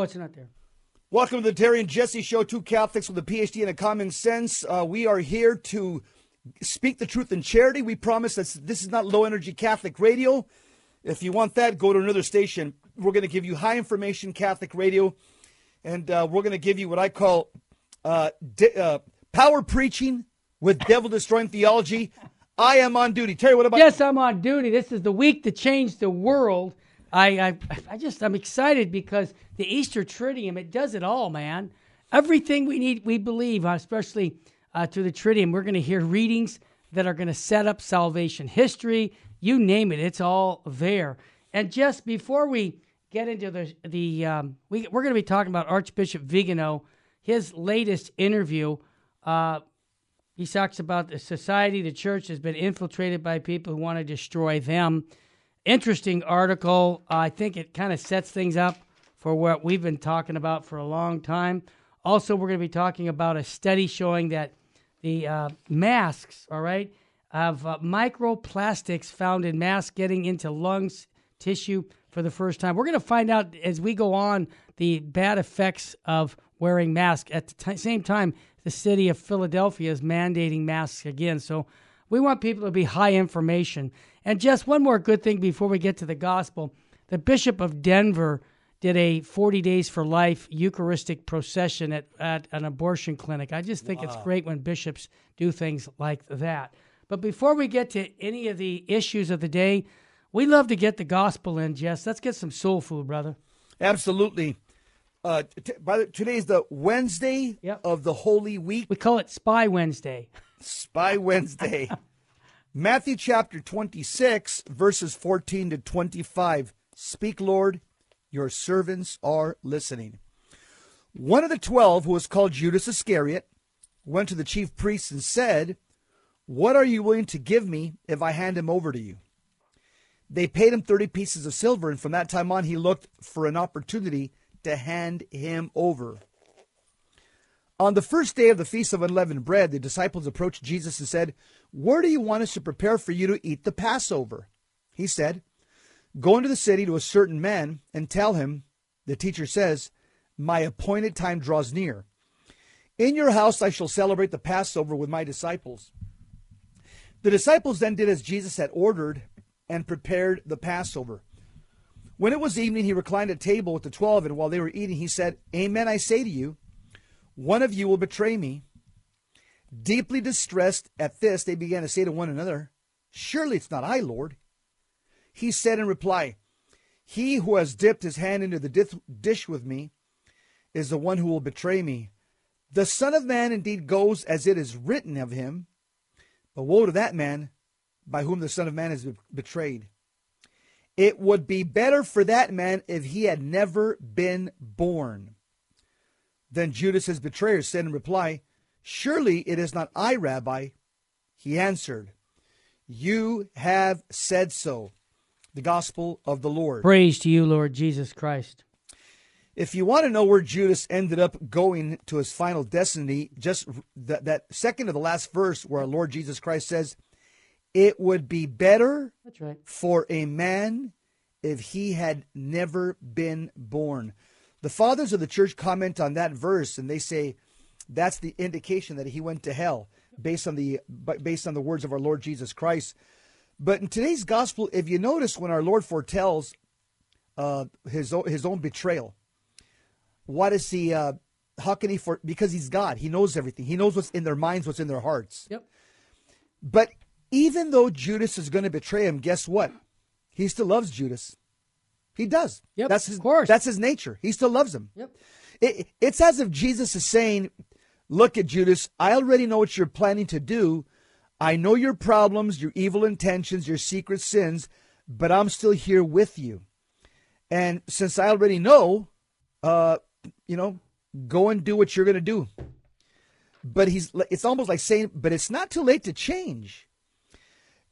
Oh, it's not there. Welcome to the Terry and Jesse Show, two Catholics with a PhD and a common sense. Uh, we are here to speak the truth in charity. We promise that this is not low energy Catholic radio. If you want that, go to another station. We're going to give you high information Catholic radio, and uh, we're going to give you what I call uh, di- uh, power preaching with devil destroying theology. I am on duty. Terry, what about Yes, I'm on duty. This is the week to change the world. I, I, I just, I'm excited because the Easter Triduum, it does it all, man. Everything we need, we believe, uh, especially uh, through the Triduum. We're going to hear readings that are going to set up salvation history. You name it, it's all there. And just before we get into the, the um, we, we're going to be talking about Archbishop Vigano, his latest interview. Uh, he talks about the society, the church has been infiltrated by people who want to destroy them interesting article. Uh, I think it kind of sets things up for what we've been talking about for a long time. Also, we're going to be talking about a study showing that the uh, masks, all right, of uh, microplastics found in masks getting into lungs tissue for the first time. We're going to find out as we go on the bad effects of wearing masks. At the t- same time, the city of Philadelphia is mandating masks again. So we want people to be high information. And just one more good thing before we get to the gospel the Bishop of Denver did a 40 Days for Life Eucharistic procession at, at an abortion clinic. I just think wow. it's great when bishops do things like that. But before we get to any of the issues of the day, we love to get the gospel in, Jess. Let's get some soul food, brother. Absolutely. Uh, t- by the, today's the Wednesday yep. of the Holy Week. We call it Spy Wednesday. Spy Wednesday. Matthew chapter 26, verses 14 to 25. Speak, Lord, your servants are listening. One of the twelve, who was called Judas Iscariot, went to the chief priests and said, What are you willing to give me if I hand him over to you? They paid him 30 pieces of silver, and from that time on, he looked for an opportunity to hand him over. On the first day of the Feast of Unleavened Bread, the disciples approached Jesus and said, Where do you want us to prepare for you to eat the Passover? He said, Go into the city to a certain man and tell him, the teacher says, My appointed time draws near. In your house I shall celebrate the Passover with my disciples. The disciples then did as Jesus had ordered and prepared the Passover. When it was evening, he reclined at table with the twelve, and while they were eating, he said, Amen, I say to you, one of you will betray me. Deeply distressed at this, they began to say to one another, Surely it's not I, Lord. He said in reply, He who has dipped his hand into the dish with me is the one who will betray me. The Son of Man indeed goes as it is written of him, but woe to that man by whom the Son of Man is betrayed. It would be better for that man if he had never been born. Then Judas, his betrayer, said in reply, Surely it is not I, Rabbi. He answered, You have said so. The gospel of the Lord. Praise to you, Lord Jesus Christ. If you want to know where Judas ended up going to his final destiny, just that, that second to the last verse where our Lord Jesus Christ says, It would be better That's right. for a man if he had never been born. The fathers of the church comment on that verse and they say that's the indication that he went to hell based on the based on the words of our Lord Jesus Christ. But in today's gospel, if you notice when our Lord foretells uh, his own, his own betrayal, what is he? Uh, how can he for? Because he's God, he knows everything. He knows what's in their minds, what's in their hearts. Yep. But even though Judas is going to betray him, guess what? He still loves Judas. He does. Yep, that's his. Of course. That's his nature. He still loves him. Yep. It, it's as if Jesus is saying, "Look at Judas. I already know what you're planning to do. I know your problems, your evil intentions, your secret sins, but I'm still here with you. And since I already know, uh, you know, go and do what you're going to do." But he's. It's almost like saying, "But it's not too late to change."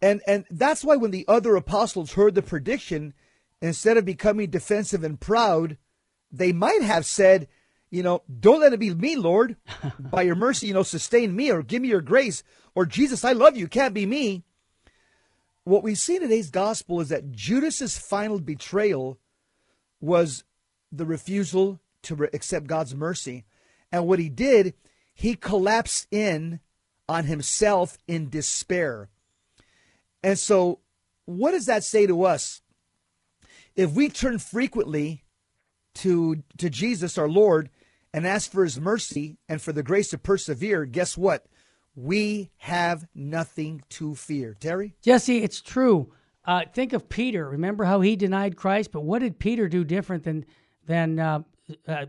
And and that's why when the other apostles heard the prediction instead of becoming defensive and proud, they might have said, you know, don't let it be me, Lord. By your mercy, you know, sustain me or give me your grace. Or Jesus, I love you. Can't be me. What we see in today's gospel is that Judas's final betrayal was the refusal to re- accept God's mercy. And what he did, he collapsed in on himself in despair. And so, what does that say to us? If we turn frequently to, to Jesus, our Lord, and ask for his mercy and for the grace to persevere, guess what? We have nothing to fear. Terry? Jesse, it's true. Uh, think of Peter. Remember how he denied Christ? But what did Peter do different than than uh, uh,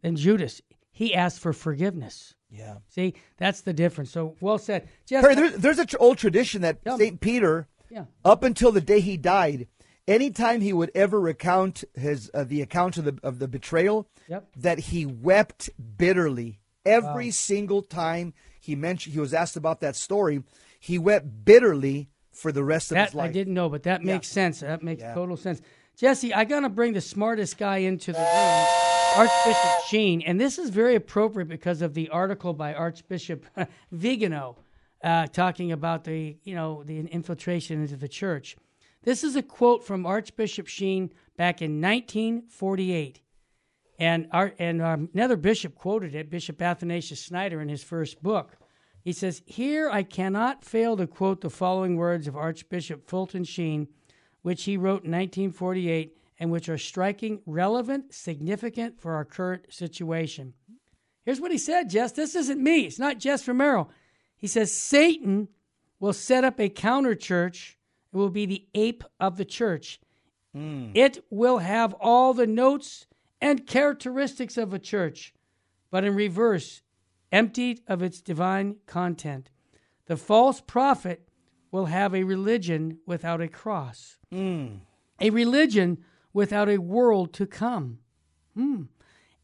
than Judas? He asked for forgiveness. Yeah. See, that's the difference. So well said. Jesse, there's, there's an old tradition that St. Peter, yeah. up until the day he died, anytime he would ever recount his uh, the account of the of the betrayal, yep. that he wept bitterly every wow. single time he mentioned he was asked about that story. He wept bitterly for the rest of that his life. I didn't know, but that yeah. makes sense. That makes yeah. total sense. Jesse, I gotta bring the smartest guy into the room, Archbishop Sheen, and this is very appropriate because of the article by Archbishop Vigano, uh, talking about the you know the infiltration into the church. This is a quote from Archbishop Sheen back in 1948. And, our, and um, another bishop quoted it, Bishop Athanasius Schneider, in his first book. He says, Here I cannot fail to quote the following words of Archbishop Fulton Sheen, which he wrote in 1948 and which are striking, relevant, significant for our current situation. Here's what he said, Jess. This isn't me. It's not Jess Romero. He says, Satan will set up a counter church. It will be the ape of the church. Mm. It will have all the notes and characteristics of a church, but in reverse, emptied of its divine content. The false prophet will have a religion without a cross, mm. a religion without a world to come, mm.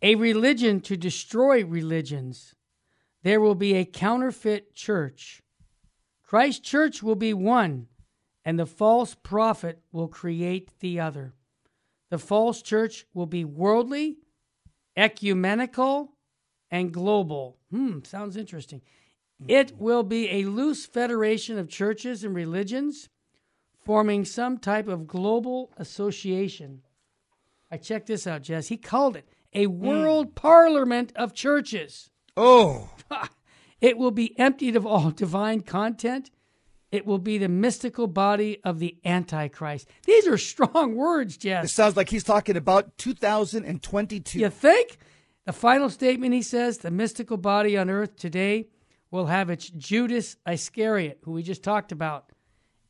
a religion to destroy religions. There will be a counterfeit church. Christ's church will be one, and the false prophet will create the other. The false church will be worldly, ecumenical, and global. Hmm, sounds interesting. It will be a loose federation of churches and religions forming some type of global association. I checked this out, Jess. He called it a hmm. world mm. parliament of churches. Oh. it will be emptied of all divine content it will be the mystical body of the Antichrist. These are strong words, Jeff. It sounds like he's talking about 2022. You think? The final statement he says the mystical body on earth today will have its Judas Iscariot, who we just talked about,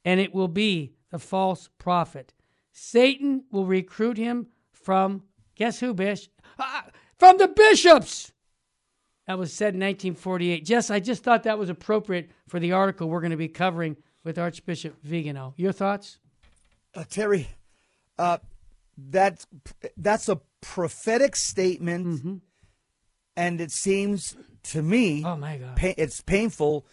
and it will be the false prophet. Satan will recruit him from, guess who, Bish? Ah, from the bishops. That was said in 1948. Jess, I just thought that was appropriate for the article we're going to be covering with Archbishop Vigano. Your thoughts? Uh, Terry, uh, that, that's a prophetic statement, mm-hmm. and it seems to me, oh my God, pa- it's painful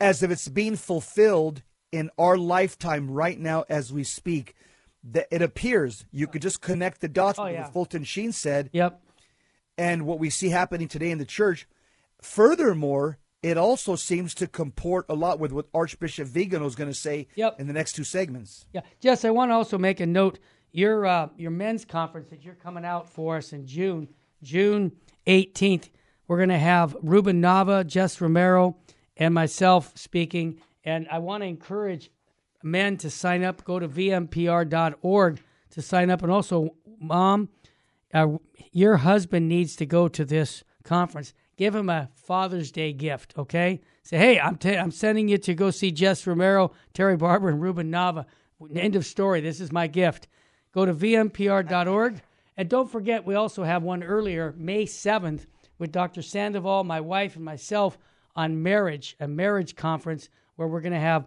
as if it's being fulfilled in our lifetime right now as we speak. That it appears you could just connect the dots. Oh, yeah. what Fulton Sheen said. Yep and what we see happening today in the church. Furthermore, it also seems to comport a lot with what Archbishop Vigano is going to say yep. in the next two segments. Yeah, Jess, I want to also make a note. Your uh, your men's conference that you're coming out for us in June, June 18th. We're going to have Ruben Nava, Jess Romero, and myself speaking. And I want to encourage men to sign up. Go to vmpr.org to sign up, and also, mom, uh, your husband needs to go to this conference. Give him a Father's Day gift, okay? Say, hey, I'm, t- I'm sending you to go see Jess Romero, Terry Barber, and Ruben Nava. End of story. This is my gift. Go to vmpr.org. And don't forget, we also have one earlier, May 7th, with Dr. Sandoval, my wife, and myself on marriage, a marriage conference where we're going to have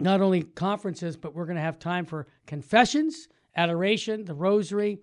not only conferences, but we're going to have time for confessions, adoration, the rosary,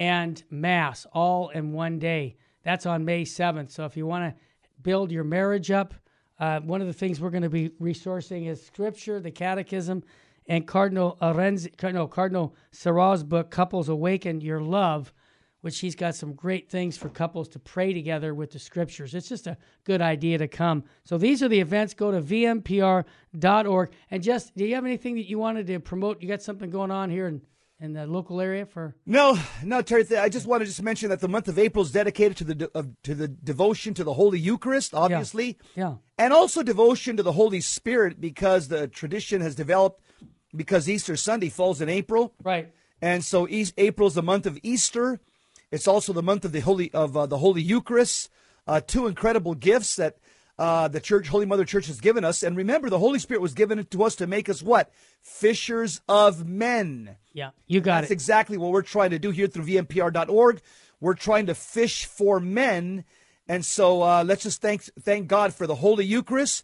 and Mass all in one day. That's on May 7th. So if you want to build your marriage up, uh, one of the things we're going to be resourcing is Scripture, the Catechism, and Cardinal Arinze, no, Cardinal Sarah's book, Couples Awaken Your Love, which he's got some great things for couples to pray together with the Scriptures. It's just a good idea to come. So these are the events. Go to vmpr.org. And just, do you have anything that you wanted to promote? You got something going on here in in the local area for? No, no, Terry. I just want to just mention that the month of April is dedicated to the de- of, to the devotion to the Holy Eucharist, obviously, Yeah. and also devotion to the Holy Spirit because the tradition has developed because Easter Sunday falls in April, Right. and so East, April is the month of Easter. It's also the month of the Holy of uh, the Holy Eucharist. Uh, two incredible gifts that uh, the Church, Holy Mother Church, has given us. And remember, the Holy Spirit was given to us to make us what fishers of men. Yeah. You got That's it. exactly what we're trying to do here through vmpr.org. We're trying to fish for men. And so uh, let's just thank thank God for the Holy Eucharist,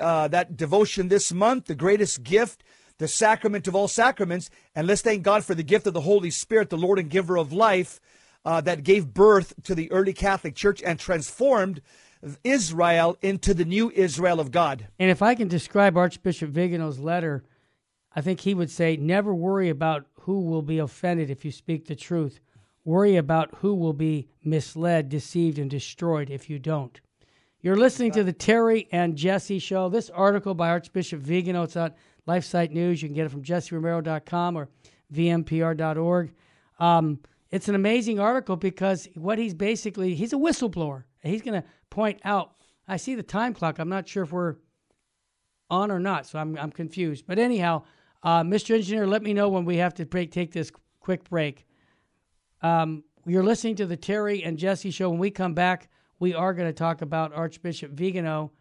uh, that devotion this month, the greatest gift, the sacrament of all sacraments. And let's thank God for the gift of the Holy Spirit, the Lord and giver of life, uh, that gave birth to the early Catholic Church and transformed Israel into the new Israel of God. And if I can describe Archbishop Vigano's letter, I think he would say, never worry about who will be offended if you speak the truth. Worry about who will be misled, deceived, and destroyed if you don't. You're listening to the Terry and Jesse Show. This article by Archbishop Vigano, it's on LifeSite News. You can get it from jesseromero.com or vmpr.org. Um, it's an amazing article because what he's basically, he's a whistleblower. He's going to point out, I see the time clock. I'm not sure if we're on or not, so I'm, I'm confused. But anyhow, uh, Mr. Engineer, let me know when we have to break, take this quick break. Um, you're listening to the Terry and Jesse show. When we come back, we are going to talk about Archbishop Vigano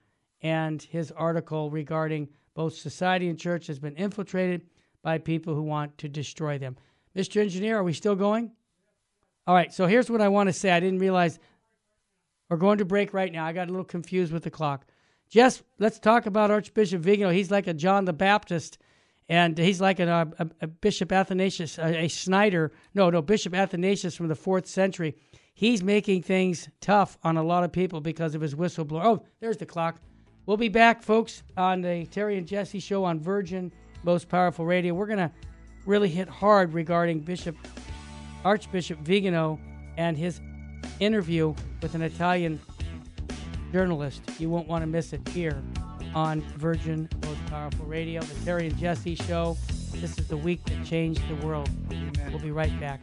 and his article regarding both society and church has been infiltrated by people who want to destroy them. Mr. Engineer, are we still going? All right, so here's what I want to say. I didn't realize we're going to break right now. I got a little confused with the clock. Jess, let's talk about Archbishop Vigano. He's like a John the Baptist, and he's like an, uh, a, a Bishop Athanasius, a, a Schneider. No, no, Bishop Athanasius from the fourth century. He's making things tough on a lot of people because of his whistleblower. Oh, there's the clock. We'll be back, folks, on the Terry and Jesse show on Virgin Most Powerful Radio. We're going to really hit hard regarding Bishop Archbishop Vigano and his interview with an Italian journalist. You won't want to miss it here on Virgin Most Powerful Radio, the Terry and Jesse Show. This is the week that changed the world. We'll be right back.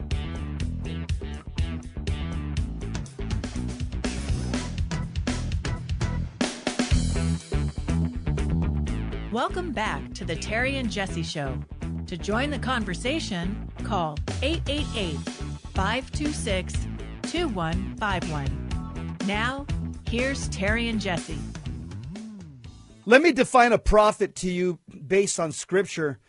Welcome back to the Terry and Jesse Show. To join the conversation, call 888 526 2151. Now, here's Terry and Jesse. Let me define a prophet to you based on scripture.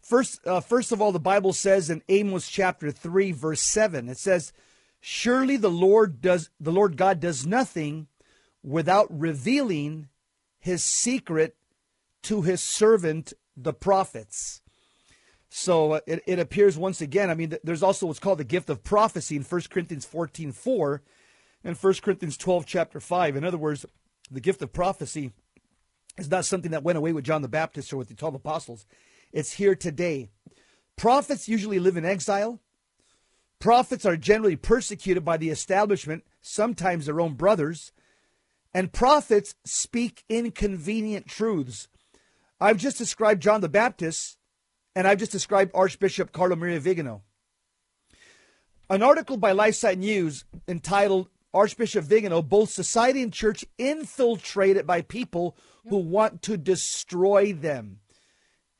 First, uh, first of all, the Bible says in Amos chapter three, verse seven, it says, "Surely the Lord does the Lord God does nothing without revealing His secret to His servant the prophets." So uh, it, it appears once again. I mean, there's also what's called the gift of prophecy in 1 Corinthians 14 4 and 1 Corinthians 12, chapter 5. In other words, the gift of prophecy is not something that went away with John the Baptist or with the 12 apostles. It's here today. Prophets usually live in exile. Prophets are generally persecuted by the establishment, sometimes their own brothers. And prophets speak inconvenient truths. I've just described John the Baptist and I've just described Archbishop Carlo Maria Vigano. An article by LifeSite News entitled Archbishop Vigano, both society and church infiltrated by people who want to destroy them.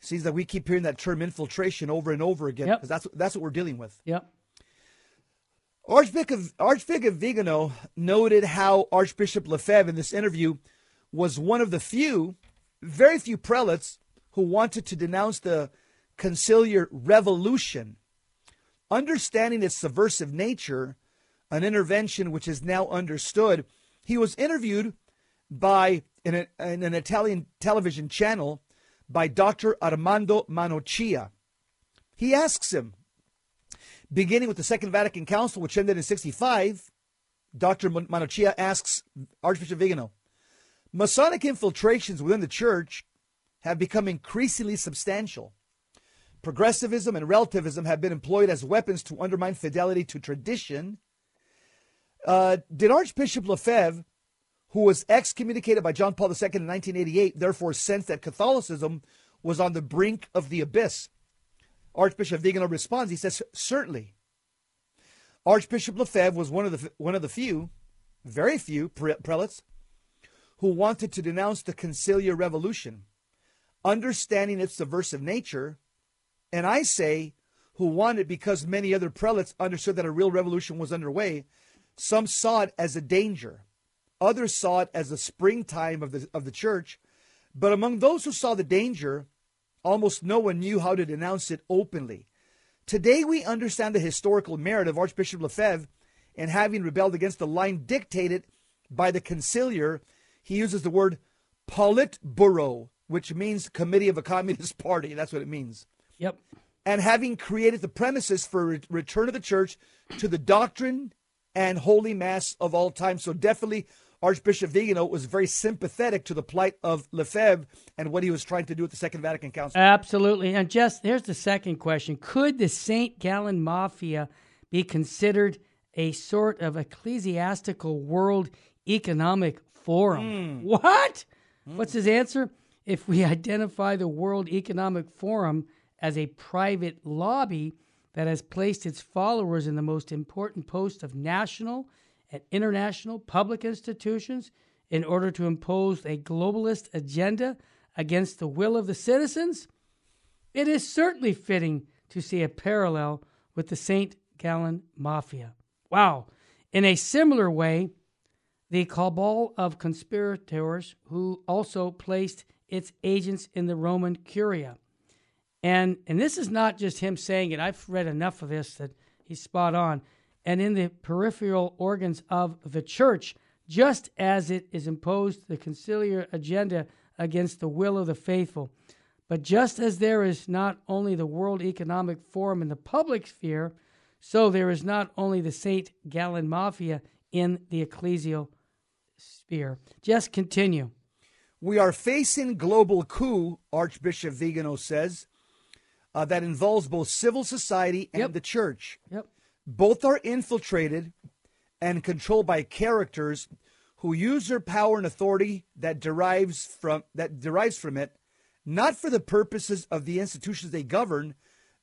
Seems that we keep hearing that term infiltration over and over again Yep. because that's that's what we're dealing with. Yep. Archbishop, Archbishop Vigano noted how Archbishop Lefebvre in this interview was one of the few, very few prelates who wanted to denounce the conciliar revolution. Understanding its subversive nature, an intervention which is now understood, he was interviewed by in, a, in an Italian television channel by Dr. Armando Manocchia. He asks him, beginning with the Second Vatican Council, which ended in 65, Dr. Manocchia asks Archbishop Vigano, Masonic infiltrations within the church have become increasingly substantial. Progressivism and relativism have been employed as weapons to undermine fidelity to tradition. Uh, did Archbishop Lefebvre, who was excommunicated by John Paul II in 1988, therefore sense that Catholicism was on the brink of the abyss? Archbishop Vigano responds. He says, Certainly. Archbishop Lefebvre was one of the one of the few, very few prelates who wanted to denounce the conciliar revolution, understanding its subversive nature, and I say who wanted because many other prelates understood that a real revolution was underway. Some saw it as a danger. Others saw it as a springtime of the of the church. But among those who saw the danger, almost no one knew how to denounce it openly. Today we understand the historical merit of Archbishop Lefebvre in having rebelled against the line dictated by the conciliar. He uses the word Politburo, which means committee of a communist party. That's what it means. Yep. And having created the premises for a return of the church to the doctrine and holy mass of all time. So definitely Archbishop Vigano was very sympathetic to the plight of Lefebvre and what he was trying to do at the Second Vatican Council. Absolutely. And just here's the second question Could the St. Gallen Mafia be considered a sort of ecclesiastical world economic forum? Mm. What? Mm. What's his answer? If we identify the World Economic Forum as a private lobby that has placed its followers in the most important posts of national and international public institutions in order to impose a globalist agenda against the will of the citizens, it is certainly fitting to see a parallel with the St. Gallen Mafia. Wow. In a similar way, the cabal of conspirators who also placed its agents in the Roman Curia. And, and this is not just him saying it. I've read enough of this that he's spot on and in the peripheral organs of the church, just as it is imposed the conciliar agenda against the will of the faithful. But just as there is not only the World Economic Forum in the public sphere, so there is not only the St. Gallen Mafia in the ecclesial sphere. Just continue. We are facing global coup, Archbishop Vigano says, uh, that involves both civil society and yep. the church. Yep. Both are infiltrated and controlled by characters who use their power and authority that derives from that derives from it, not for the purposes of the institutions they govern,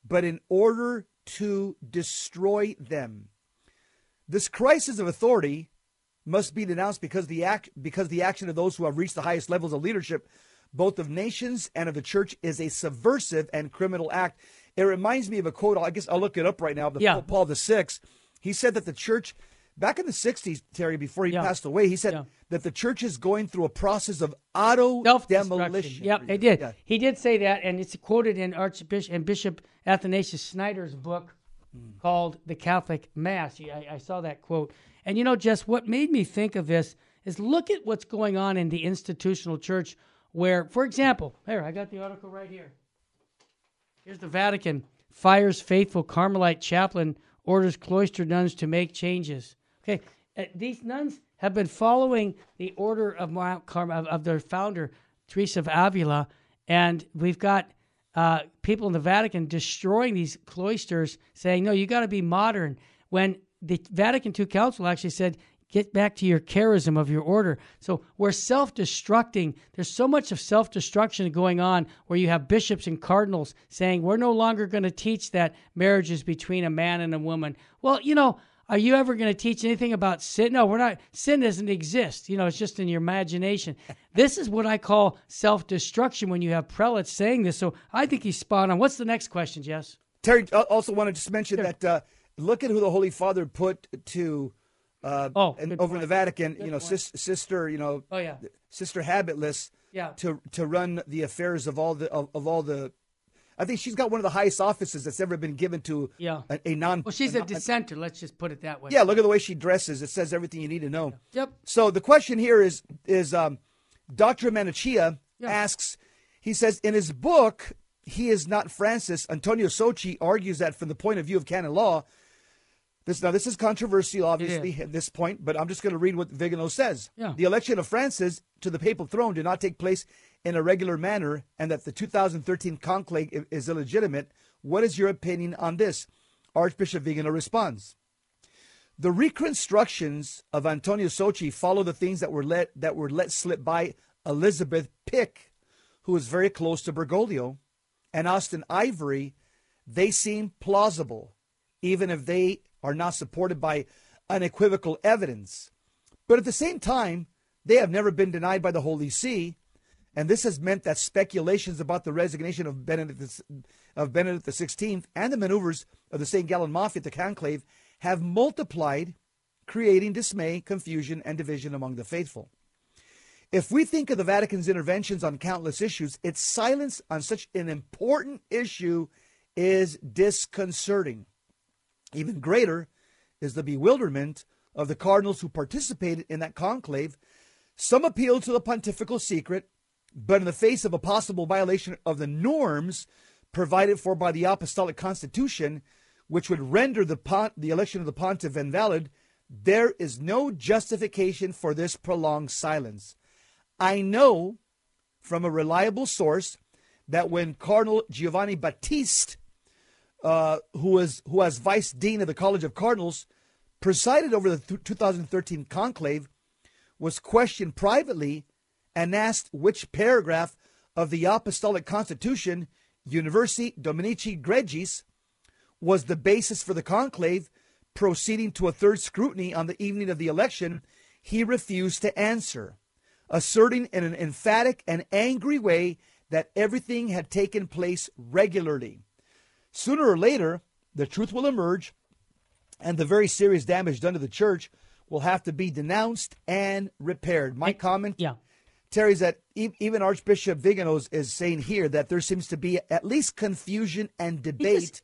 but in order to destroy them. This crisis of authority must be denounced because the act because the action of those who have reached the highest levels of leadership, both of nations and of the church, is a subversive and criminal act. It reminds me of a quote. I guess I'll look it up right now. The yeah. Paul the Sixth. He said that the church, back in the '60s, Terry, before he yeah. passed away, he said yeah. that the church is going through a process of auto demolition. Yep, they did. He did say that, and it's quoted in Archbishop and Bishop Athanasius Schneider's book mm. called "The Catholic Mass." I, I saw that quote, and you know, just what made me think of this is look at what's going on in the institutional church. Where, for example, here I got the article right here. Here's the Vatican fires faithful Carmelite chaplain, orders cloistered nuns to make changes. Okay, uh, these nuns have been following the order of Mount Carmel, of, of their founder, Teresa of Avila, and we've got uh, people in the Vatican destroying these cloisters, saying, no, you got to be modern. When the Vatican II Council actually said, Get back to your charism of your order. So we're self destructing. There's so much of self destruction going on where you have bishops and cardinals saying, we're no longer going to teach that marriage is between a man and a woman. Well, you know, are you ever going to teach anything about sin? No, we're not. Sin doesn't exist. You know, it's just in your imagination. This is what I call self destruction when you have prelates saying this. So I think he's spot on. What's the next question, Jess? Terry, also wanted to just mention sure. that uh, look at who the Holy Father put to uh, oh, and over point. in the Vatican, good you know, sis, sister, you know, oh yeah, sister habitless, yeah, to to run the affairs of all the of, of, all the. I think she's got one of the highest offices that's ever been given to yeah. a, a non. Well, she's a, a dissenter. let's just put it that way. Yeah, look at the way she dresses. It says everything you need to know. Yep. So the question here is is um, Dr. Manocchia yeah. asks. He says in his book, he is not Francis. Antonio Socci argues that from the point of view of canon law, this now this is controversial, obviously, at this point, but I'm just going to read what Vigano says. Yeah. The election of Francis to the papal throne did not take place in a regular manner, and that the 2013 conclave is illegitimate. What is your opinion on this? Archbishop Vigano responds. The reconstructions of Antonio Socci follow the things that were let that were let slip by Elizabeth Pick, who was very close to Bergoglio, and Austen Ivereigh. they seem plausible, even if they are not supported by unequivocal evidence. But at the same time, they have never been denied by the Holy See, and this has meant that speculations about the resignation of Benedict, of Benedict XVI and the maneuvers of the St. Gallen Mafia at the conclave have multiplied, creating dismay, confusion, and division among the faithful. If we think of the Vatican's interventions on countless issues, its silence on such an important issue is disconcerting. Even greater is the bewilderment of the cardinals who participated in that conclave. Some appealed to the pontifical secret, but in the face of a possible violation of the norms provided for by the apostolic constitution, which would render the, the election of the pontiff invalid, there is no justification for this prolonged silence. I know from a reliable source that when Cardinal Giovanni Battista, uh, who was who was vice dean of the College of Cardinals, presided over the th- 2013 conclave, was questioned privately and asked which paragraph of the Apostolic Constitution, Universi Dominici Gregis, was the basis for the conclave proceeding to a third scrutiny on the evening of the election, he refused to answer, asserting in an emphatic and angry way that everything had taken place regularly. Sooner or later, the truth will emerge, and the very serious damage done to the church will have to be denounced and repaired. My comment Yeah. Terry, is that even Archbishop Viganos is saying here that there seems to be at least confusion and debate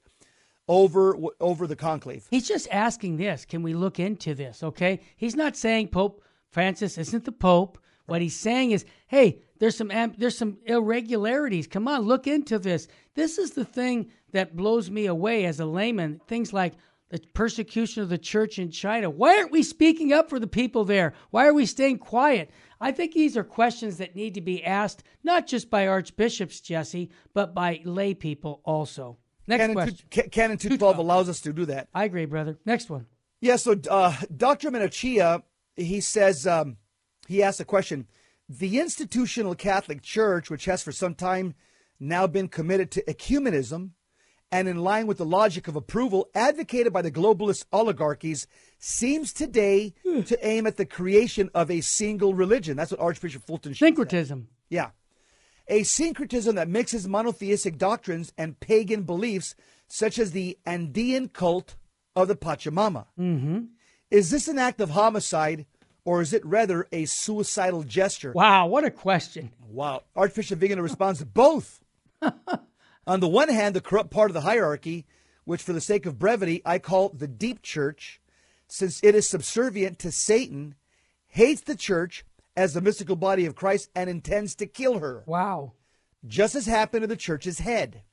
over over the conclave. He's just asking this. Can we look into this? Okay. He's not saying Pope Francis isn't the Pope. What he's saying is, hey, there's some there's some irregularities. Come on, look into this. This is the thing that blows me away as a layman. Things like the persecution of the church in China. Why aren't we speaking up for the people there? Why are we staying quiet? I think these are questions that need to be asked not just by archbishops, Jesse, but by lay people also. Next Canon, question. two, Ca- Canon 212 allows us to do that. I agree, brother. Next one. Yeah, so uh, Dr. Manocchia, he says, um, he asks a question. The institutional Catholic Church, which has for some time now been committed to ecumenism and in line with the logic of approval advocated by the globalist oligarchies, seems today to aim at the creation of a single religion. That's what Archbishop Fulton Sheen said. Syncretism. Yeah. A syncretism that mixes monotheistic doctrines and pagan beliefs, such as the Andean cult of the Pachamama. Mm-hmm. Is this an act of homicide, or is it rather a suicidal gesture? Wow, what a question. Wow. Archbishop Vigano responds both. On the one hand, the corrupt part of the hierarchy, which for the sake of brevity I call the deep church, since it is subservient to Satan, hates the church as the mystical body of Christ and intends to kill her, Wow. just as happened to the church's head.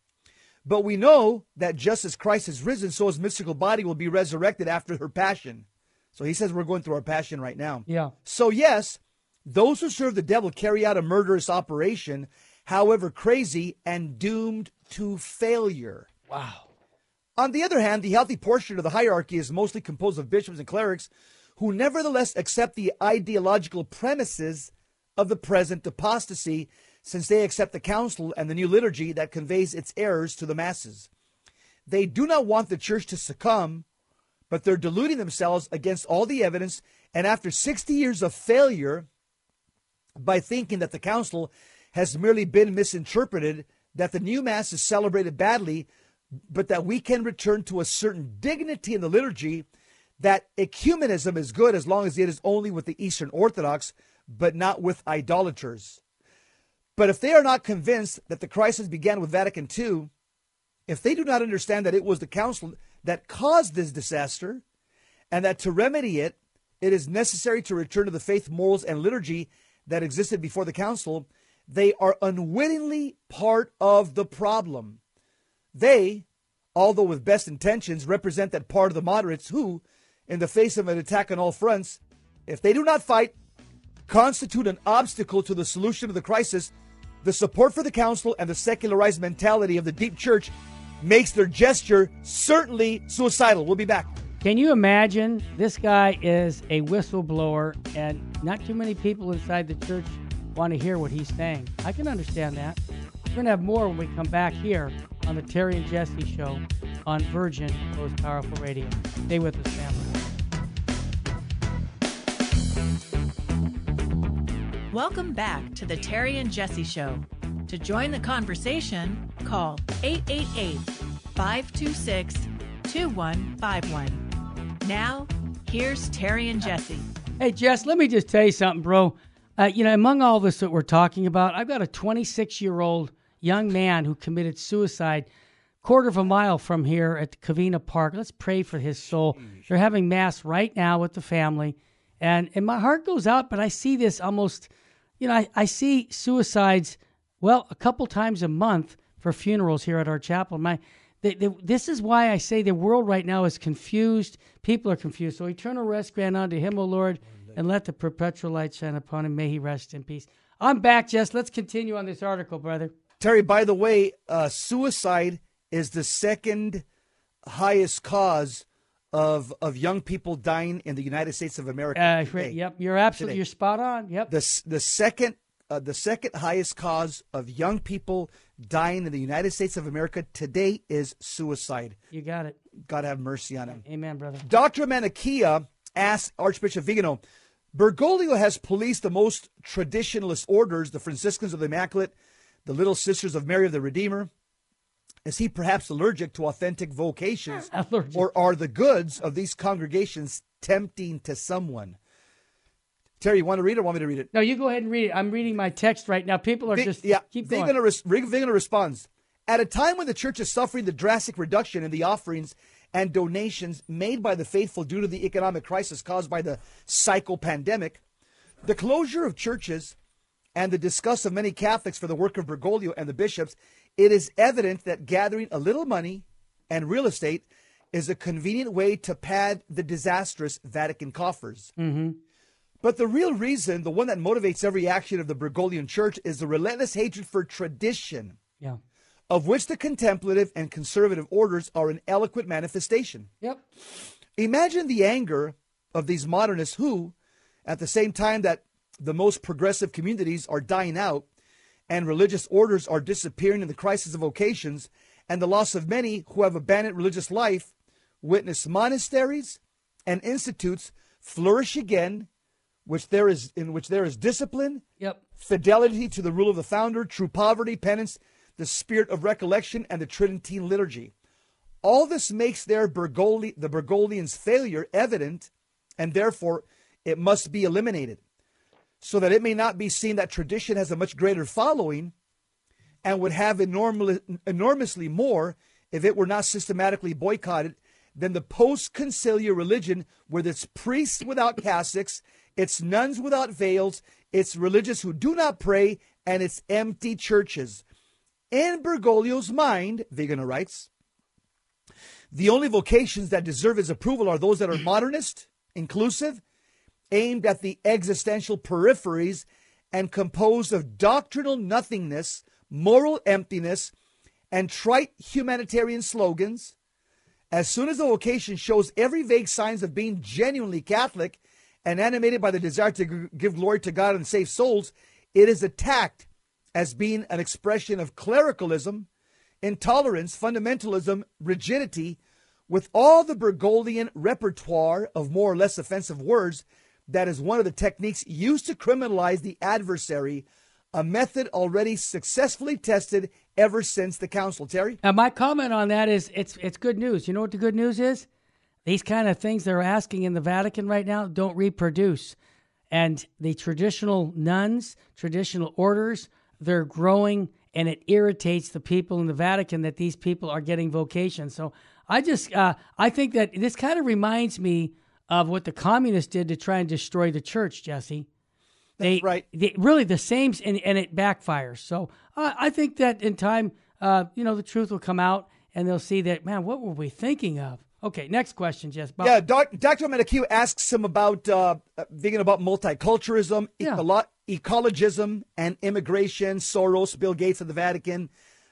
But we know that just as Christ has risen, so his mystical body will be resurrected after her passion. So he says we're going through our passion right now. Yeah. So, yes, those who serve the devil carry out a murderous operation, however crazy and doomed to failure. Wow. On the other hand, the healthy portion of the hierarchy is mostly composed of bishops and clerics who nevertheless accept the ideological premises of the present apostasy since they accept the council and the new liturgy that conveys its errors to the masses. They do not want the church to succumb, but they're deluding themselves against all the evidence. And after 60 years of failure, by thinking that the council has merely been misinterpreted, that the new Mass is celebrated badly, but that we can return to a certain dignity in the liturgy, that ecumenism is good as long as it is only with the Eastern Orthodox, but not with idolaters. But if they are not convinced that the crisis began with Vatican II, if they do not understand that it was the council that caused this disaster, and that to remedy it, it is necessary to return to the faith, morals, and liturgy that existed before the council, they are unwittingly part of the problem. They, although with best intentions, represent that part of the moderates who, in the face of an attack on all fronts, if they do not fight, constitute an obstacle to the solution of the crisis. The support for the council and the secularized mentality of the deep church makes their gesture certainly suicidal. We'll be back. Can you imagine this guy is a whistleblower and not too many people inside the church want to hear what he's saying? I can understand that. We're going to have more when we come back here on the Terry and Jesse Show on Virgin Most Powerful Radio. Stay with us, family. Welcome back to the Terry and Jesse Show. To join the conversation, call 888 526 2151. Now, here's Terry and Jesse. Hey, Jess, let me just tell you something, bro. Uh, you know, among all this that we're talking about, I've got a 26 year old young man who committed suicide quarter of a mile from here at Covina Park. Let's pray for his soul. They're having mass right now with the family. And, and my heart goes out, but I see this almost, you know, I, I see suicides, well, a couple times a month for funerals here at our chapel. My, they, they, this is why I say the world right now is confused. People are confused. So eternal rest grant unto him, O Lord, and let the perpetual light shine upon him. May he rest in peace. I'm back, Jess. Let's continue on this article, brother. Terry, by the way, uh, suicide is the second highest cause of of young people dying in the United States of America. Uh, yep, you're absolutely today. you're spot on. Yep. The the second uh, the second highest cause of young people dying in the United States of America today is suicide. You got it. God have mercy on him. Amen, brother. Dr. Manocchia asked Archbishop Vigano, Bergoglio has policed the most traditionalist orders, the Franciscans of the Immaculate, the Little Sisters of Mary of the Redeemer. Is he perhaps allergic to authentic vocations? Or are the goods of these congregations tempting to someone? Terry, you want to read it or want me to read it? No, you go ahead and read it. I'm reading my text right now. People are just yeah. keep going. Vigano, res- Vigano responds at a time when the church is suffering the drastic reduction in the offerings and donations made by the faithful due to the economic crisis caused by the psycho pandemic, the closure of churches and the disgust of many Catholics for the work of Bergoglio and the bishops, it is evident that gathering a little money and real estate is a convenient way to pad the disastrous Vatican coffers. Mm-hmm. But the real reason, the one that motivates every action of the Bergoglian Church, is the relentless hatred for tradition. Yeah. Of which the contemplative and conservative orders are an eloquent manifestation. Yep. Imagine the anger of these modernists who, at the same time that the most progressive communities are dying out and religious orders are disappearing in the crisis of vocations and the loss of many who have abandoned religious life, witness monasteries and institutes flourish again which there is in which there is discipline, yep. fidelity to the rule of the founder, true poverty, penance, the spirit of recollection, and the Tridentine liturgy. All this makes their Bergoli, the Bergoglians' failure evident, and therefore it must be eliminated, so that it may not be seen that tradition has a much greater following and would have enormous, enormously more if it were not systematically boycotted than the post conciliar religion with its priests without cassocks it's nuns without veils, it's religious who do not pray, and it's empty churches. In Bergoglio's mind, Vigano writes, the only vocations that deserve his approval are those that are modernist, inclusive, aimed at the existential peripheries, and composed of doctrinal nothingness, moral emptiness, and trite humanitarian slogans. As soon as the vocation shows every vague signs of being genuinely Catholic, and animated by the desire to give glory to God and save souls, it is attacked as being an expression of clericalism, intolerance, fundamentalism, rigidity, with all the Bergoglian repertoire of more or less offensive words that is one of the techniques used to criminalize the adversary, a method already successfully tested ever since the council. Terry? Now, my comment on that is it's it's good news. You know what the good news is? These kind of things they're asking in the Vatican right now don't reproduce. And the traditional nuns, traditional orders, they're growing and it irritates the people in the Vatican that these people are getting vocations. So I just, uh, I think that this kind of reminds me of what the communists did to try and destroy the church, Jesse. They, That's right. They, really the same, and, and it backfires. So uh, I think that in time, uh, you know, the truth will come out and they'll see that, man, what were we thinking of? Okay, next question, Jess. Bob. Yeah, doc, Dr. Manocchia asks him about uh, thinking about multiculturalism, yeah. ecolo- ecologism, and immigration. Soros, Bill Gates of the Vatican,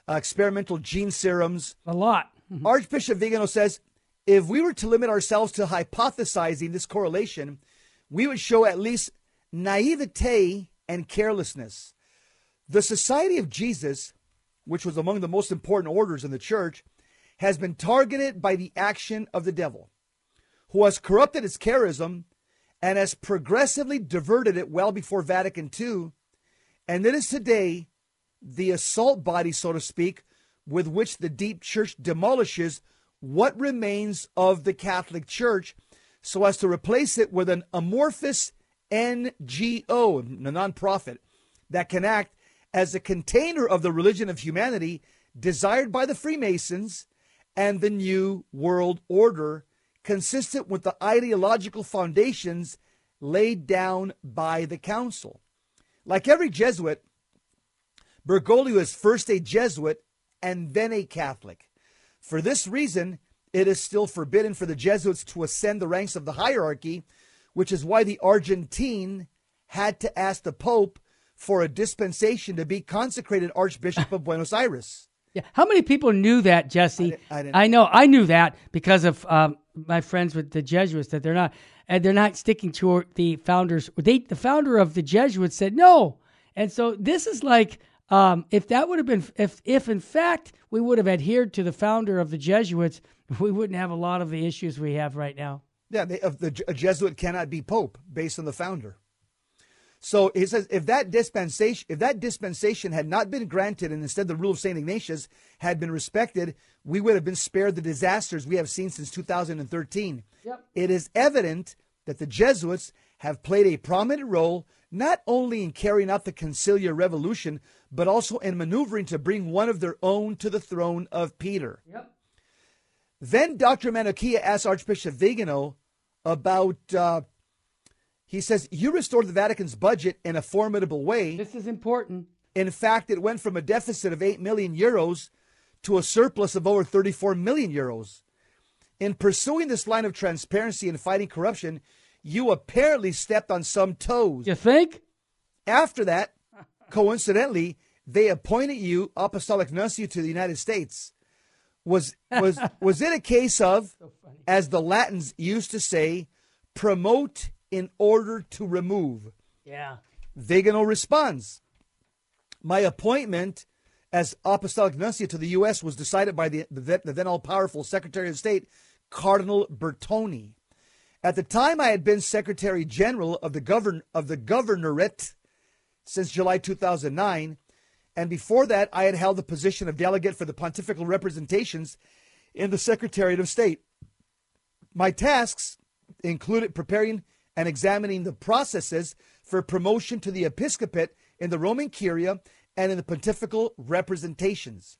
uh, experimental gene serums. A lot. Mm-hmm. Archbishop Vigano says if we were to limit ourselves to hypothesizing this correlation, we would show at least naivete and carelessness. The Society of Jesus which was among the most important orders in the church, has been targeted by the action of the devil, who has corrupted its charism and has progressively diverted it well before Vatican II. And it is today the assault body, so to speak, with which the deep church demolishes what remains of the Catholic Church so as to replace it with an amorphous NGO, a nonprofit, that can act as a container of the religion of humanity desired by the Freemasons and the New World Order, consistent with the ideological foundations laid down by the Council. Like every Jesuit, Bergoglio is first a Jesuit and then a Catholic. For this reason, it is still forbidden for the Jesuits to ascend the ranks of the hierarchy, which is why the Argentine had to ask the Pope for a dispensation to be consecrated Archbishop of Buenos Aires. Yeah. How many people knew that, Jesse? I didn't- I know. I knew that because of um, my friends with the Jesuits that they're not and they're not sticking to the founders. They the founder of the Jesuits said no, and so this is like um, if that would have been if if in fact we would have adhered to the founder of the Jesuits, we wouldn't have a lot of the issues we have right now. Yeah, they, the, a Jesuit cannot be pope based on the founder. So he says if that dispensation if that dispensation had not been granted and instead the rule of Saint Ignatius had been respected, we would have been spared the disasters we have seen since 2013. Yep. It is evident that the Jesuits have played a prominent role not only in carrying out the conciliar revolution, but also in maneuvering to bring one of their own to the throne of Peter. Yep. Then Dr. Manocchia asked Archbishop Vigano about, uh, he says, You restored the Vatican's budget in a formidable way. This is important. In fact, it went from a deficit of 8 million euros to a surplus of over 34 million euros. In pursuing this line of transparency and fighting corruption, you apparently stepped on some toes. You think? After that, coincidentally, they appointed you apostolic nuncio to the United States. Was was was it a case of, as the Latins used to say, promote in order to remove? Yeah. Vigano responds, My appointment as apostolic nuncio to the U.S. was decided by the, the, the then all powerful Secretary of State, Cardinal Bertone. At the time, I had been Secretary General of the, govern, of the Governorate since July 2009. And before that, I had held the position of delegate for the pontifical representations in the Secretariat of State. My tasks included preparing and examining the processes for promotion to the episcopate in the Roman Curia and in the pontifical representations.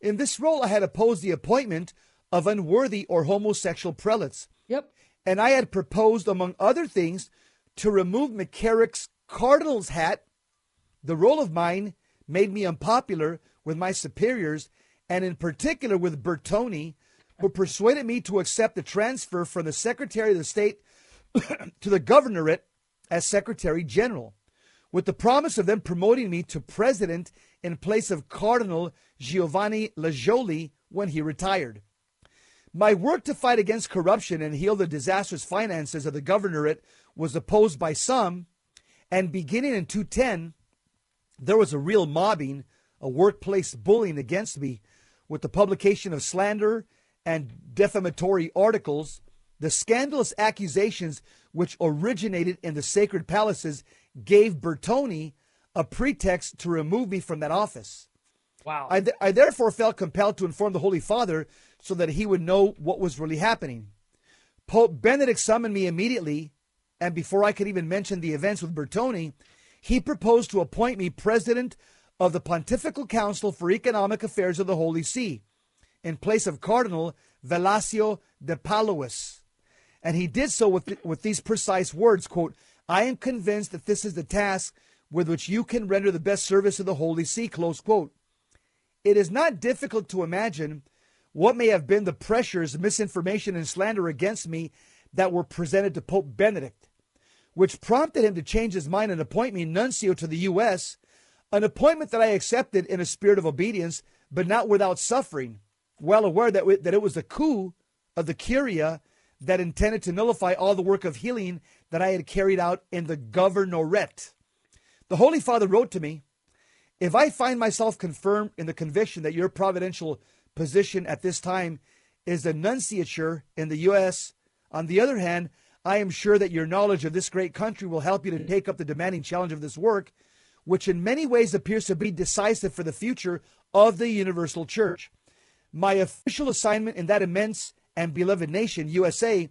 In this role, I had opposed the appointment of unworthy or homosexual prelates, Yep. and I had proposed, among other things, to remove McCarrick's cardinal's hat. The role of mine made me unpopular with my superiors, and in particular with Bertone, who persuaded me to accept the transfer from the Secretary of the State to the governorate as Secretary General, with the promise of them promoting me to president in place of Cardinal Giovanni Lajolo when he retired. My work to fight against corruption and heal the disastrous finances of the governorate was opposed by some, and beginning in 210, there was a real mobbing, a workplace bullying against me, with the publication of slander and defamatory articles, the scandalous accusations which originated in the sacred palaces gave Bertone a pretext to remove me from that office. Wow. I, th- I therefore felt compelled to inform the Holy Father so that he would know what was really happening. Pope Benedict summoned me immediately, and before I could even mention the events with Bertone, he proposed to appoint me president of the Pontifical Council for Economic Affairs of the Holy See, in place of Cardinal Velasio De Paolis. And he did so with, with these precise words, quote, I am convinced that this is the task with which you can render the best service to the Holy See, close quote. It is not difficult to imagine what may have been the pressures, misinformation, and slander against me that were presented to Pope Benedict, which prompted him to change his mind and appoint me nuncio to the U.S., an appointment that I accepted in a spirit of obedience, but not without suffering, well aware that, that it was the coup of the Curia that intended to nullify all the work of healing that I had carried out in the governorate. The Holy Father wrote to me, if I find myself confirmed in the conviction that your providential position at this time is the nunciature in the U.S., on the other hand, I am sure that your knowledge of this great country will help you to take up the demanding challenge of this work, which in many ways appears to be decisive for the future of the universal church. My official assignment in that immense and beloved nation, USA,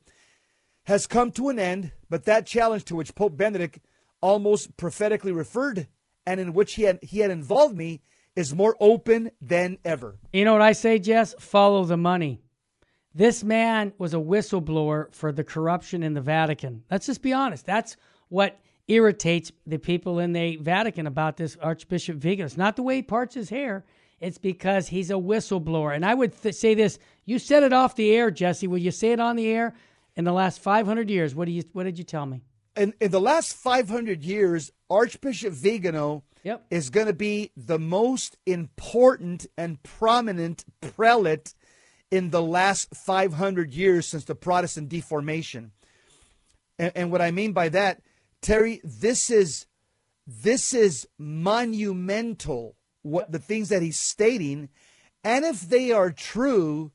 has come to an end, but that challenge to which Pope Benedict almost prophetically referred and in which he had, he had involved me is more open than ever. You know what I say, Jess? Follow the money. This man was a whistleblower for the corruption in the Vatican. Let's just be honest. That's what irritates the people in the Vatican about this Archbishop Vigano. It's not the way he parts his hair. It's because he's a whistleblower. And I would th- say this: you said it off the air, Jesse. Will you say it on the air? In the last 500 years, what do you? What did you tell me? In, in the last 500 years, Archbishop Vigano Yep. is going to be the most important and prominent prelate in the last 500 years since the Protestant deformation. And, and what I mean by that, Terry, this is this is monumental. What the things that he's stating, and if they are true,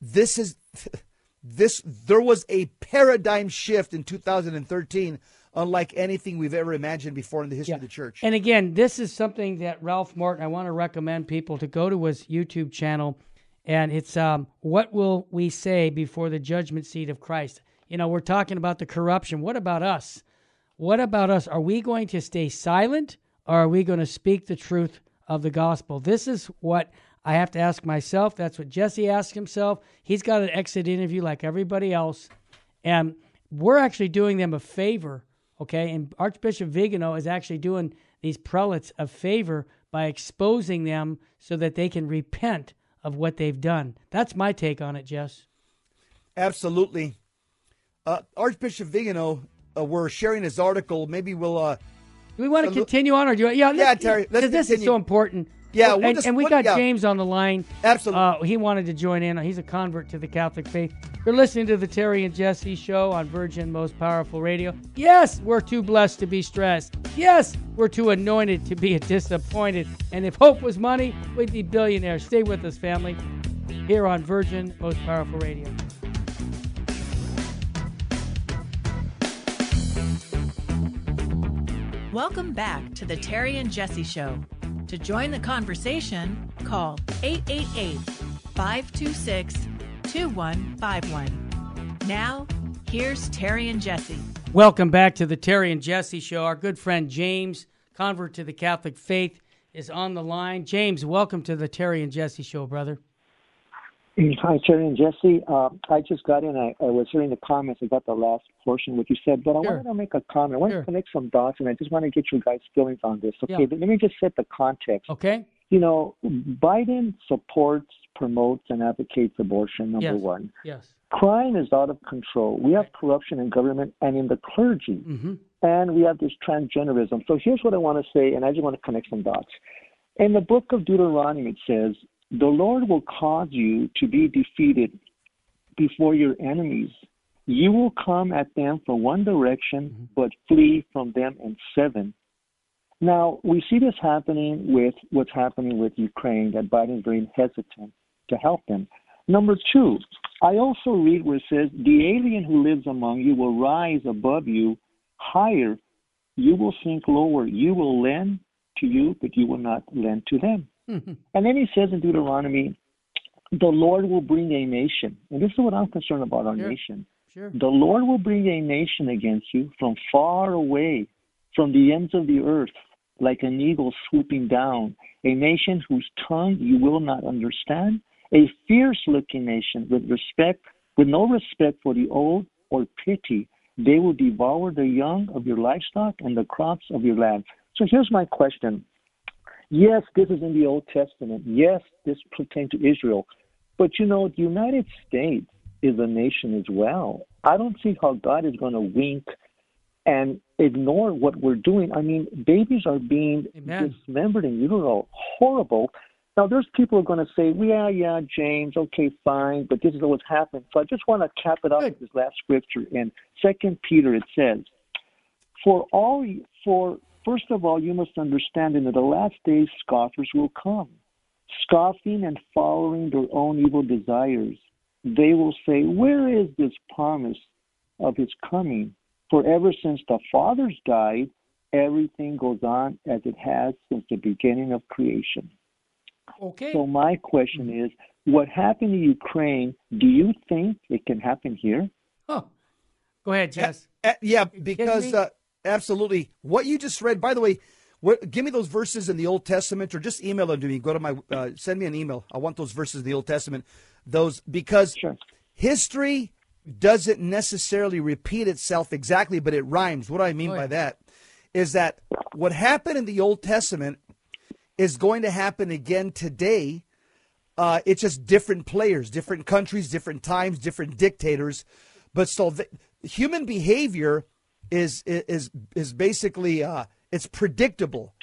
this is this. There was a paradigm shift in 2013 unlike anything we've ever imagined before in the history of the church. And again, this is something that Ralph Martin, I want to recommend people to go to his YouTube channel, and it's um, What Will We Say Before the Judgment Seat of Christ? You know, we're talking about the corruption. What about us? What about us? Are we going to stay silent or are we going to speak the truth of the gospel? This is what I have to ask myself. That's what Jesse asked himself. He's got an exit interview like everybody else. And we're actually doing them a favor Okay, and Archbishop Vigano is actually doing these prelates a favor by exposing them so that they can repent of what they've done. That's my take on it, Jess. Absolutely. Uh, Archbishop Vigano, uh, we're sharing his article. Maybe we'll. Uh, do we want to continue on, or do you? Yeah, yeah, Terry. Let's this is so important. Yeah, we'll and, just, and we got yeah. James on the line. Absolutely. Uh, he wanted to join in. He's a convert to the Catholic faith. You're listening to the Terry and Jesse show on Virgin Most Powerful Radio. Yes, we're too blessed to be stressed. Yes, we're too anointed to be disappointed. And if hope was money, we'd be billionaires. Stay with us, family, here on Virgin Most Powerful Radio. Welcome back to the Terry and Jesse Show. To join the conversation, call 888 526 2151. Now, here's Terry and Jesse. Welcome back to the Terry and Jesse Show. Our good friend James, convert to the Catholic faith, is on the line. James, welcome to the Terry and Jesse Show, brother. Hi, Terry and Jesse. Uh, I just got in. I, I, was hearing the comments about the last portion, what you said, but I sure. wanted to make a comment. I want sure. to connect some dots, and I just want to get your guys' feelings on this. Okay, yeah. let me just set the context. Okay. You know, Biden supports, promotes, and advocates abortion, number yes. one. Yes. Crime is out of control. We have corruption in government and in the clergy, mm-hmm. and we have this transgenderism. So here's what I want to say, and I just want to connect some dots. In the book of Deuteronomy, it says, the Lord will cause you to be defeated before your enemies. You will come at them from one direction, mm-hmm. but flee from them in seven. Now, we see this happening with what's happening with Ukraine, that Biden's very hesitant to help them. Number two, I also read where it says, The alien who lives among you will rise above you higher. You will sink lower. You will lend to you, but you will not lend to them. Mm-hmm. And then he says in Deuteronomy, the Lord will bring a nation, and this is what I'm concerned about our sure. nation. Sure. The Lord will bring a nation against you from far away, from the ends of the earth, like an eagle swooping down, a nation whose tongue you will not understand, a fierce looking nation with respect, with no respect for the old or pity. They will devour the young of your livestock and the crops of your land. So here's my question. Yes, this is in the Old Testament. Yes, this pertains to Israel. But you know, the United States is a nation as well. I don't see how God is going to wink and ignore what we're doing. I mean, babies are being Amen. dismembered in utero. Horrible. Now, there's people who are going to say, yeah, yeah, James, okay, fine, but this is what's happened. So I just want to cap it off with this last scripture. In Second Peter, it says, for all for first of all, you must understand that in the last days, scoffers will come, scoffing and following their own evil desires. They will say, Where is this promise of his coming? For ever since the fathers died, everything goes on as it has since the beginning of creation. Okay. So, my question is what happened to Ukraine? Do you think it can happen here? Oh, go ahead, Jess. Uh, yeah, because uh, absolutely. What you just read, by the way, what, give me those verses in the Old Testament, or just email them to me. Go to my, uh, send me an email. I want those verses in the Old Testament. Those because Sure. history doesn't necessarily repeat itself exactly, but it rhymes. What do I mean Oh, by that is that what happened in the Old Testament is going to happen again today. Uh, it's just different players, different countries, different times, different dictators. But so the, human behavior is is is basically uh, it's predictable,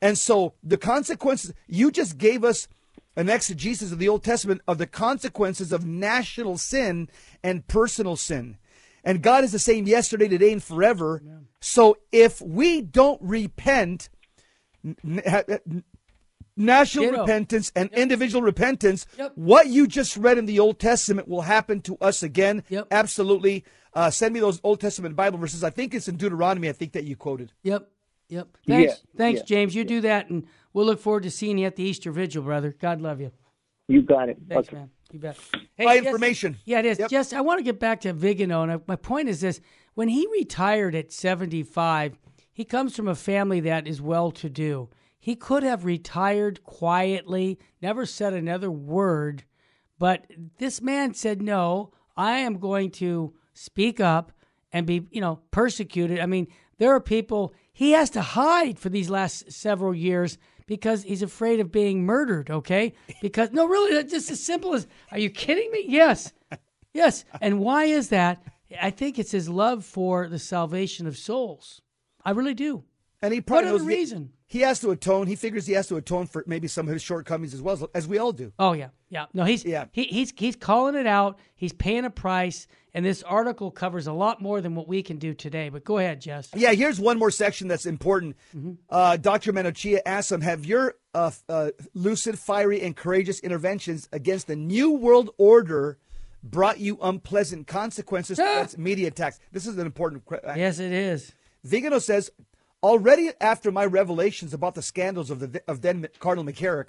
and so the consequences. You just gave us an exegesis of the Old Testament of the consequences of national sin and personal sin. And God is the same yesterday, today, and forever. So if we don't repent, national Ditto. repentance and individual repentance, Yep. what you just read in the Old Testament will happen to us again. Yep. Absolutely. Uh, send me those Old Testament Bible verses. I think it's in Deuteronomy, I think that you quoted. Yep. Yep. Thanks. Yeah, Thanks, yeah. James. You do that, and we'll look forward to seeing you at the Easter Vigil, brother. God love you. You got it. Thanks, Okay. man. You bet. Hey, By Jesse- information. Yeah, it is. Yep. Jess, I want to get back to Vigano. And I- my point is this when he retired at 75, he comes from a family that is well to do. He could have retired quietly, never said another word, but this man said, No, I am going to speak up and be, you know, persecuted. I mean, there are people he has to hide for these last several years because he's afraid of being murdered, okay? Because no, really, that's just as simple as are you kidding me? Yes. Yes. And why is that? I think it's his love for the salvation of souls. I really do. And he probably What knows other he- reason? He has to atone. He figures he has to atone for maybe some of his shortcomings as well, as- we all do. Oh yeah, yeah. No, he's Yeah. he, he's he's calling it out. He's paying a price, and this article covers a lot more than what we can do today. But go ahead, Jess. Yeah, here's one more section that's important. Mm-hmm. Uh, Dr. Manocchia asks him, have your uh, uh, lucid, fiery, and courageous interventions against the New World Order brought you unpleasant consequences? Media attacks. This is an important question. Yes, it is. Vigano says, already after my revelations about the scandals of the of then Cardinal McCarrick,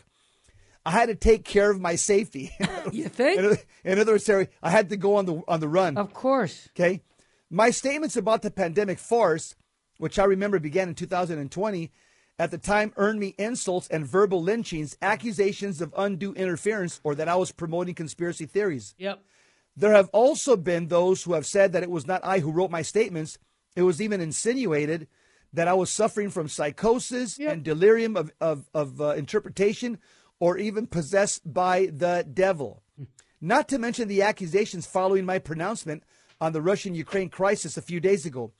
I had to take care of my safety. You think? in, other, in other words, Terry, I had to go on the on the run. Of course. Okay. My statements about the pandemic farce, which I remember began in 2020, at the time earned me insults and verbal lynchings, accusations of undue interference, or that I was promoting conspiracy theories. Yep. There have also been those who have said that it was not I who wrote my statements. It was even insinuated that I was suffering from psychosis Yep. and delirium of, of, of uh, interpretation or even possessed by the devil. Not to mention the accusations following my pronouncement on the Russian Ukraine crisis a few days ago.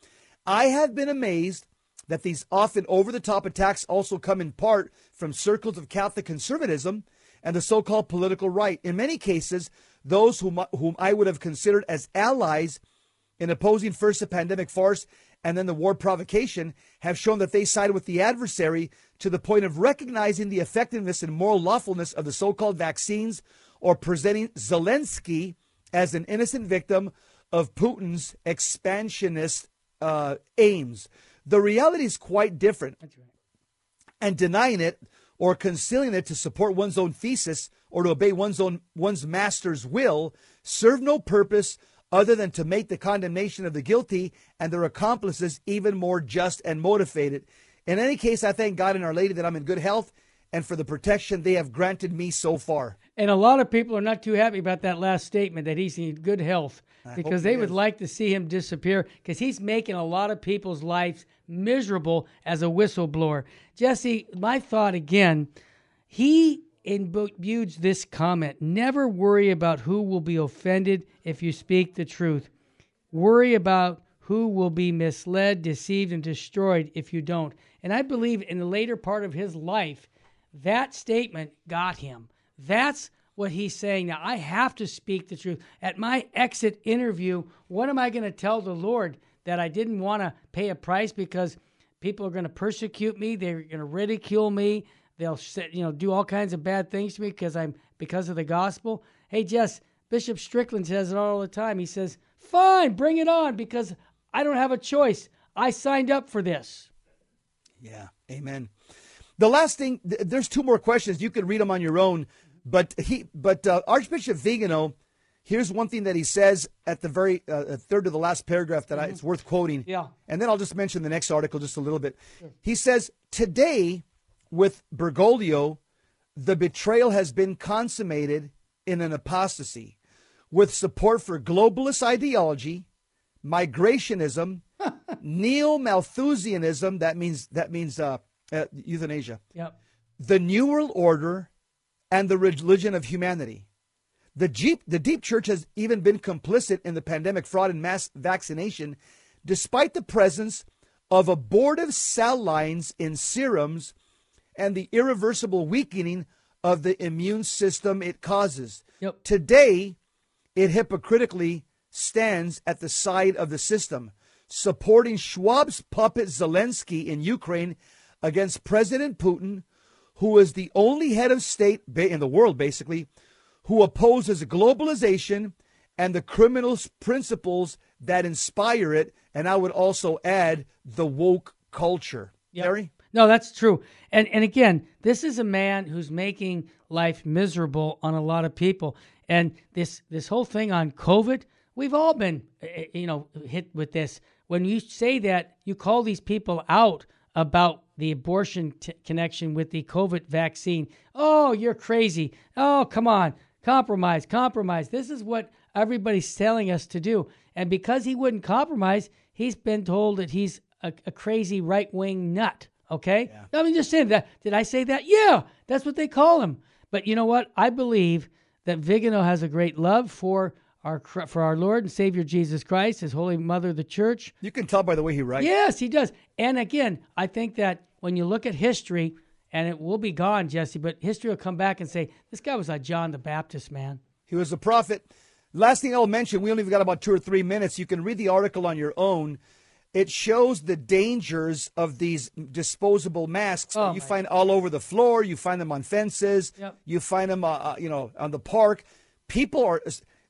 I have been amazed that these often over the top attacks also come in part from circles of Catholic conservatism and the so called political right. In many cases, those whom, whom I would have considered as allies in opposing first the pandemic farce and then the war provocation have shown that they side with the adversary to the point of recognizing the effectiveness and moral lawfulness of the so called vaccines or presenting Zelensky as an innocent victim of Putin's expansionist uh, aims. The reality is quite different and denying it or concealing it to support one's own thesis or to obey one's own one's master's will serve no purpose other than to make the condemnation of the guilty and their accomplices even more just and motivated. In any case, I thank God and Our Lady that I'm in good health and for the protection they have granted me so far. And a lot of people are not too happy about that last statement that he's in good health because they he would is. like to see him disappear because he's making a lot of people's lives miserable as a whistleblower. Jesse, my thought again, he imbues this comment never worry about who will be offended if you speak the truth. Worry about who will be misled, deceived, and destroyed if you don't. And I believe in the later part of his life, that statement got him. That's what he's saying. Now, I have to speak the truth. At my exit interview, what am I going to tell the Lord? That I didn't want to pay a price because people are going to persecute me. They're going to ridicule me. They'll you know do all kinds of bad things to me because I'm because of the gospel. Hey, Jess, Bishop Strickland says it all the time. He says, "Fine, bring it on because I don't have a choice. I signed up for this." Yeah, amen. The last thing, th- there's two more questions. You can read them on your own, but he, but uh, Archbishop Vigano, here's one thing that he says at the very uh, third to the last paragraph that I, it's worth quoting. Yeah. And then I'll just mention the next article just a little bit. He says, Today, with Bergoglio, the betrayal has been consummated in an apostasy with support for globalist ideology, migrationism, neo Malthusianism, that means, that means uh, uh, euthanasia, Yep. the New World Order, and the religion of humanity. The deep, the deep church has even been complicit in the pandemic fraud and mass vaccination, despite the presence of abortive cell lines in serums and the irreversible weakening of the immune system it causes. Yep. Today, it hypocritically stands at the side of the system, supporting Schwab's puppet Zelensky in Ukraine against President Putin, who is the only head of state in the world, basically, who opposes globalization and the criminal principles that inspire it. And I would also add the woke culture. Yep. No, that's true. And and again, this is a man who's making life miserable on a lot of people. And this this whole thing on COVID, we've all been eh, eh, you know hit with this. When you say that, you call these people out about the abortion t- connection with the COVID vaccine. Oh, you're crazy. Oh, come on. Compromise, compromise. This is what everybody's telling us to do. And because he wouldn't compromise, he's been told that he's a, a crazy right wing nut. Okay? Yeah. I mean, just saying that. Did I say that? Yeah, that's what they call him. But you know what? I believe that Vigano has a great love for our for our Lord and Savior Jesus Christ, His Holy Mother, the Church. You can tell by the way he writes. Yes, he does. And again, I think that when you look at history, and it will be gone, Jesse, but history will come back and say this guy was like John the Baptist, man. He was a prophet. Last thing I'll mention, we only got about two or three minutes. You can read the article on your own. It shows the dangers of these disposable masks. Oh, you find all over the floor. You find them on fences. Yep. You find them, uh, uh, you know, on the park. People are.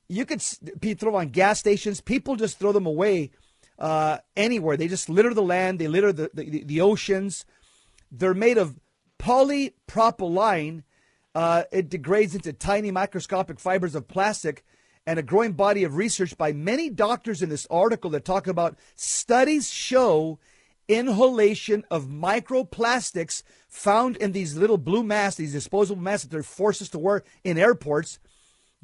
You could be throw on gas stations. People just throw them away uh, anywhere. They just litter the land. They litter the, the, the oceans. They're made of polypropylene. Uh, it degrades into tiny microscopic fibers of plastic and a growing body of research by many doctors in this article that talk about studies show inhalation of microplastics found in these little blue masks, these disposable masks that they're forced to wear in airports,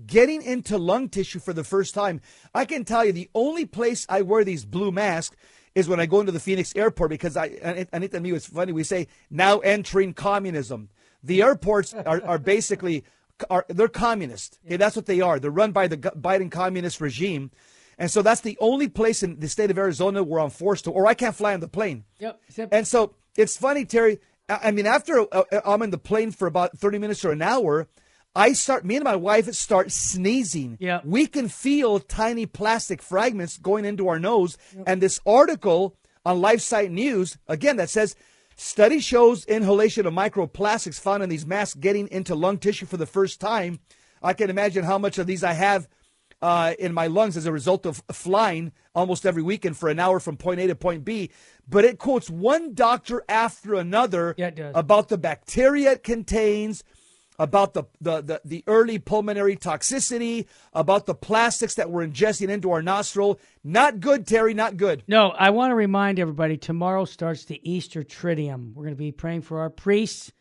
getting into lung tissue for the first time. I can tell you the only place I wear these blue masks is when I go into the Phoenix airport because I, Anita and me, it's funny, we say now entering communism. The airports are, are basically are they're communist. Okay, that's what they are. They're run by the Biden communist regime. And so that's the only place in the state of Arizona where I'm forced to, or I can't fly on the plane. Yep. And so it's funny, Terry. I mean, after uh, I'm in the plane for about 30 minutes or an hour, I start, me and my wife start sneezing. Yeah. We can feel tiny plastic fragments going into our nose. Yep. And this article on LifeSite News, again, that says Study shows inhalation of microplastics found in these masks getting into lung tissue for the first time. I can imagine how much of these I have uh, in my lungs as a result of flying almost every weekend for an hour from point A to point B. But it quotes one doctor after another yeah, about the bacteria it contains, about the, the, the, the, early pulmonary toxicity, about the plastics that we're ingesting into our nostril. Not good, Terry, not good. No, I want to remind everybody tomorrow starts the Easter Triduum. We're going to be praying for our priests.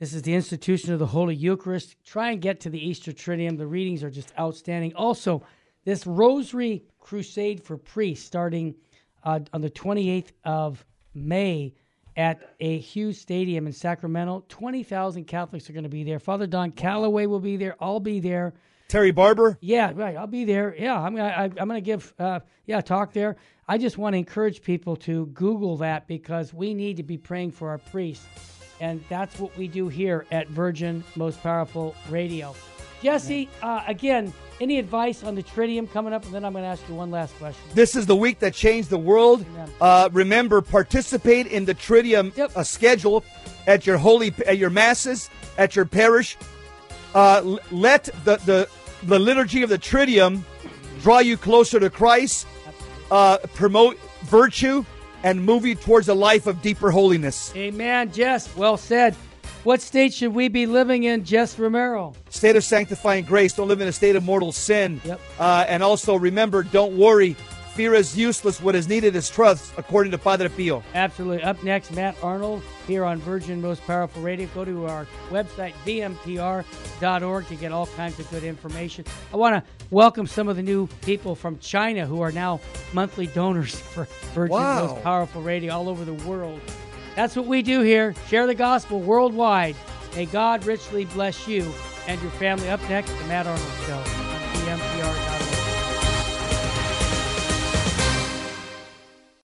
This is the institution of the Holy Eucharist. Try and get to the Easter Triduum. The readings are just outstanding. Also, this Rosary Crusade for Priests starting uh, on the 28th of May at a huge stadium in Sacramento. 20,000 Catholics are going to be there. Father Don Calloway will be there. I'll be there. Terry Barber? Yeah, right. I'll be there. Yeah, I'm gonna, I, am going to give, uh, yeah, talk there. I just want to encourage people to Google that because we need to be praying for our priests. And that's what we do here at Virgin Most Powerful Radio. Jesse, uh, again, any advice on the Triduum coming up? And then I'm going to ask you one last question. This is the week that changed the world. Uh, remember, participate in the Triduum Yep. uh, schedule at your holy, at your masses, at your parish. Uh, let the, the the liturgy of the Triduum draw you closer to Christ, uh, promote virtue, and move you towards a life of deeper holiness. Amen, Jess. Well said. What state should we be living in, Jess Romero? State of sanctifying grace. Don't live in a state of mortal sin. Yep. Uh, and also remember, don't worry. Fear is useless. What is needed is trust, according to Padre Pio. Absolutely. Up next, Matt Arnold here on Virgin Most Powerful Radio. Go to our website, vmpr.org, to get all kinds of good information. I want to welcome some of the new people from China who are now monthly donors for Virgin Wow. Most Powerful Radio all over the world. That's what we do here. Share the gospel worldwide. May God richly bless you and your family. Up next, the Matt Arnold Show on vmpr.org.